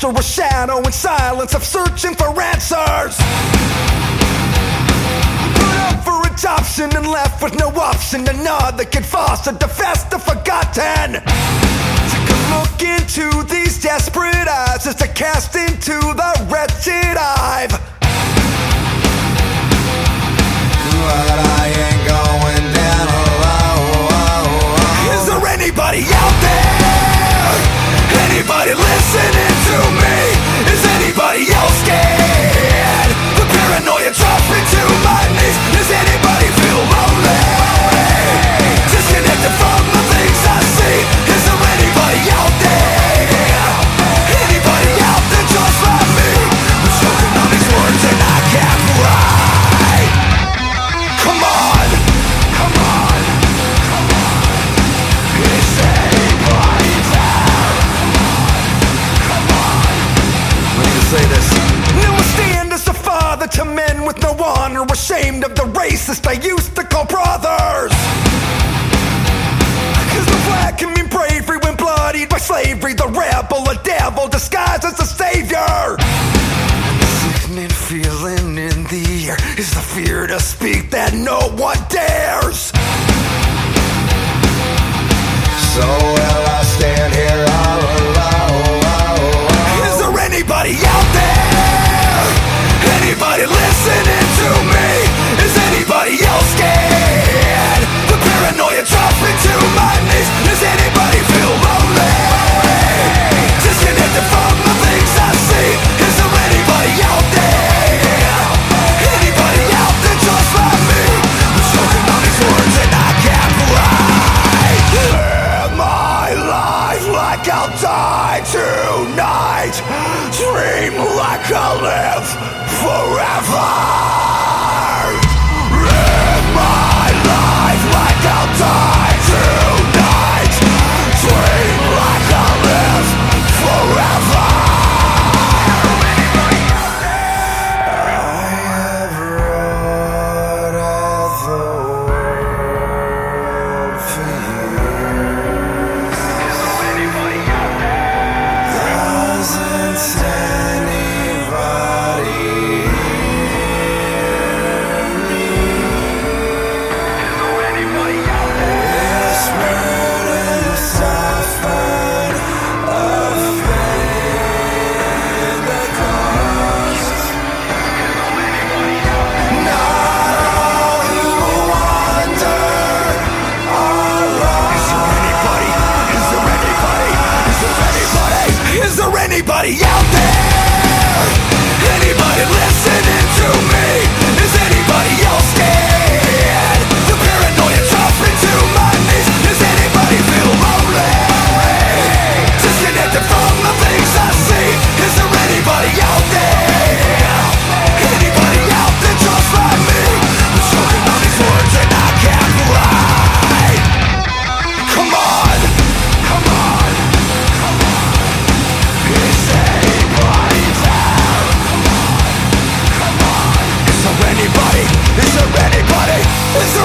master of shadow and silence of searching for answers. Put up for adoption and left with no option to nod that could foster the fast the forgotten. Take a look into these desperate eyes as to cast into the wretched to say fight down. Come on! We say this. Now I stand as a father to men with no honor, ashamed of the racist used to call brothers. Cause the flag can mean bravery when bloodied by slavery. The rebel, a devil disguised as a savior. To speak that no one dares. So tonight. Dream like I'll live forever. Anybody out there? Anybody listening to me? It's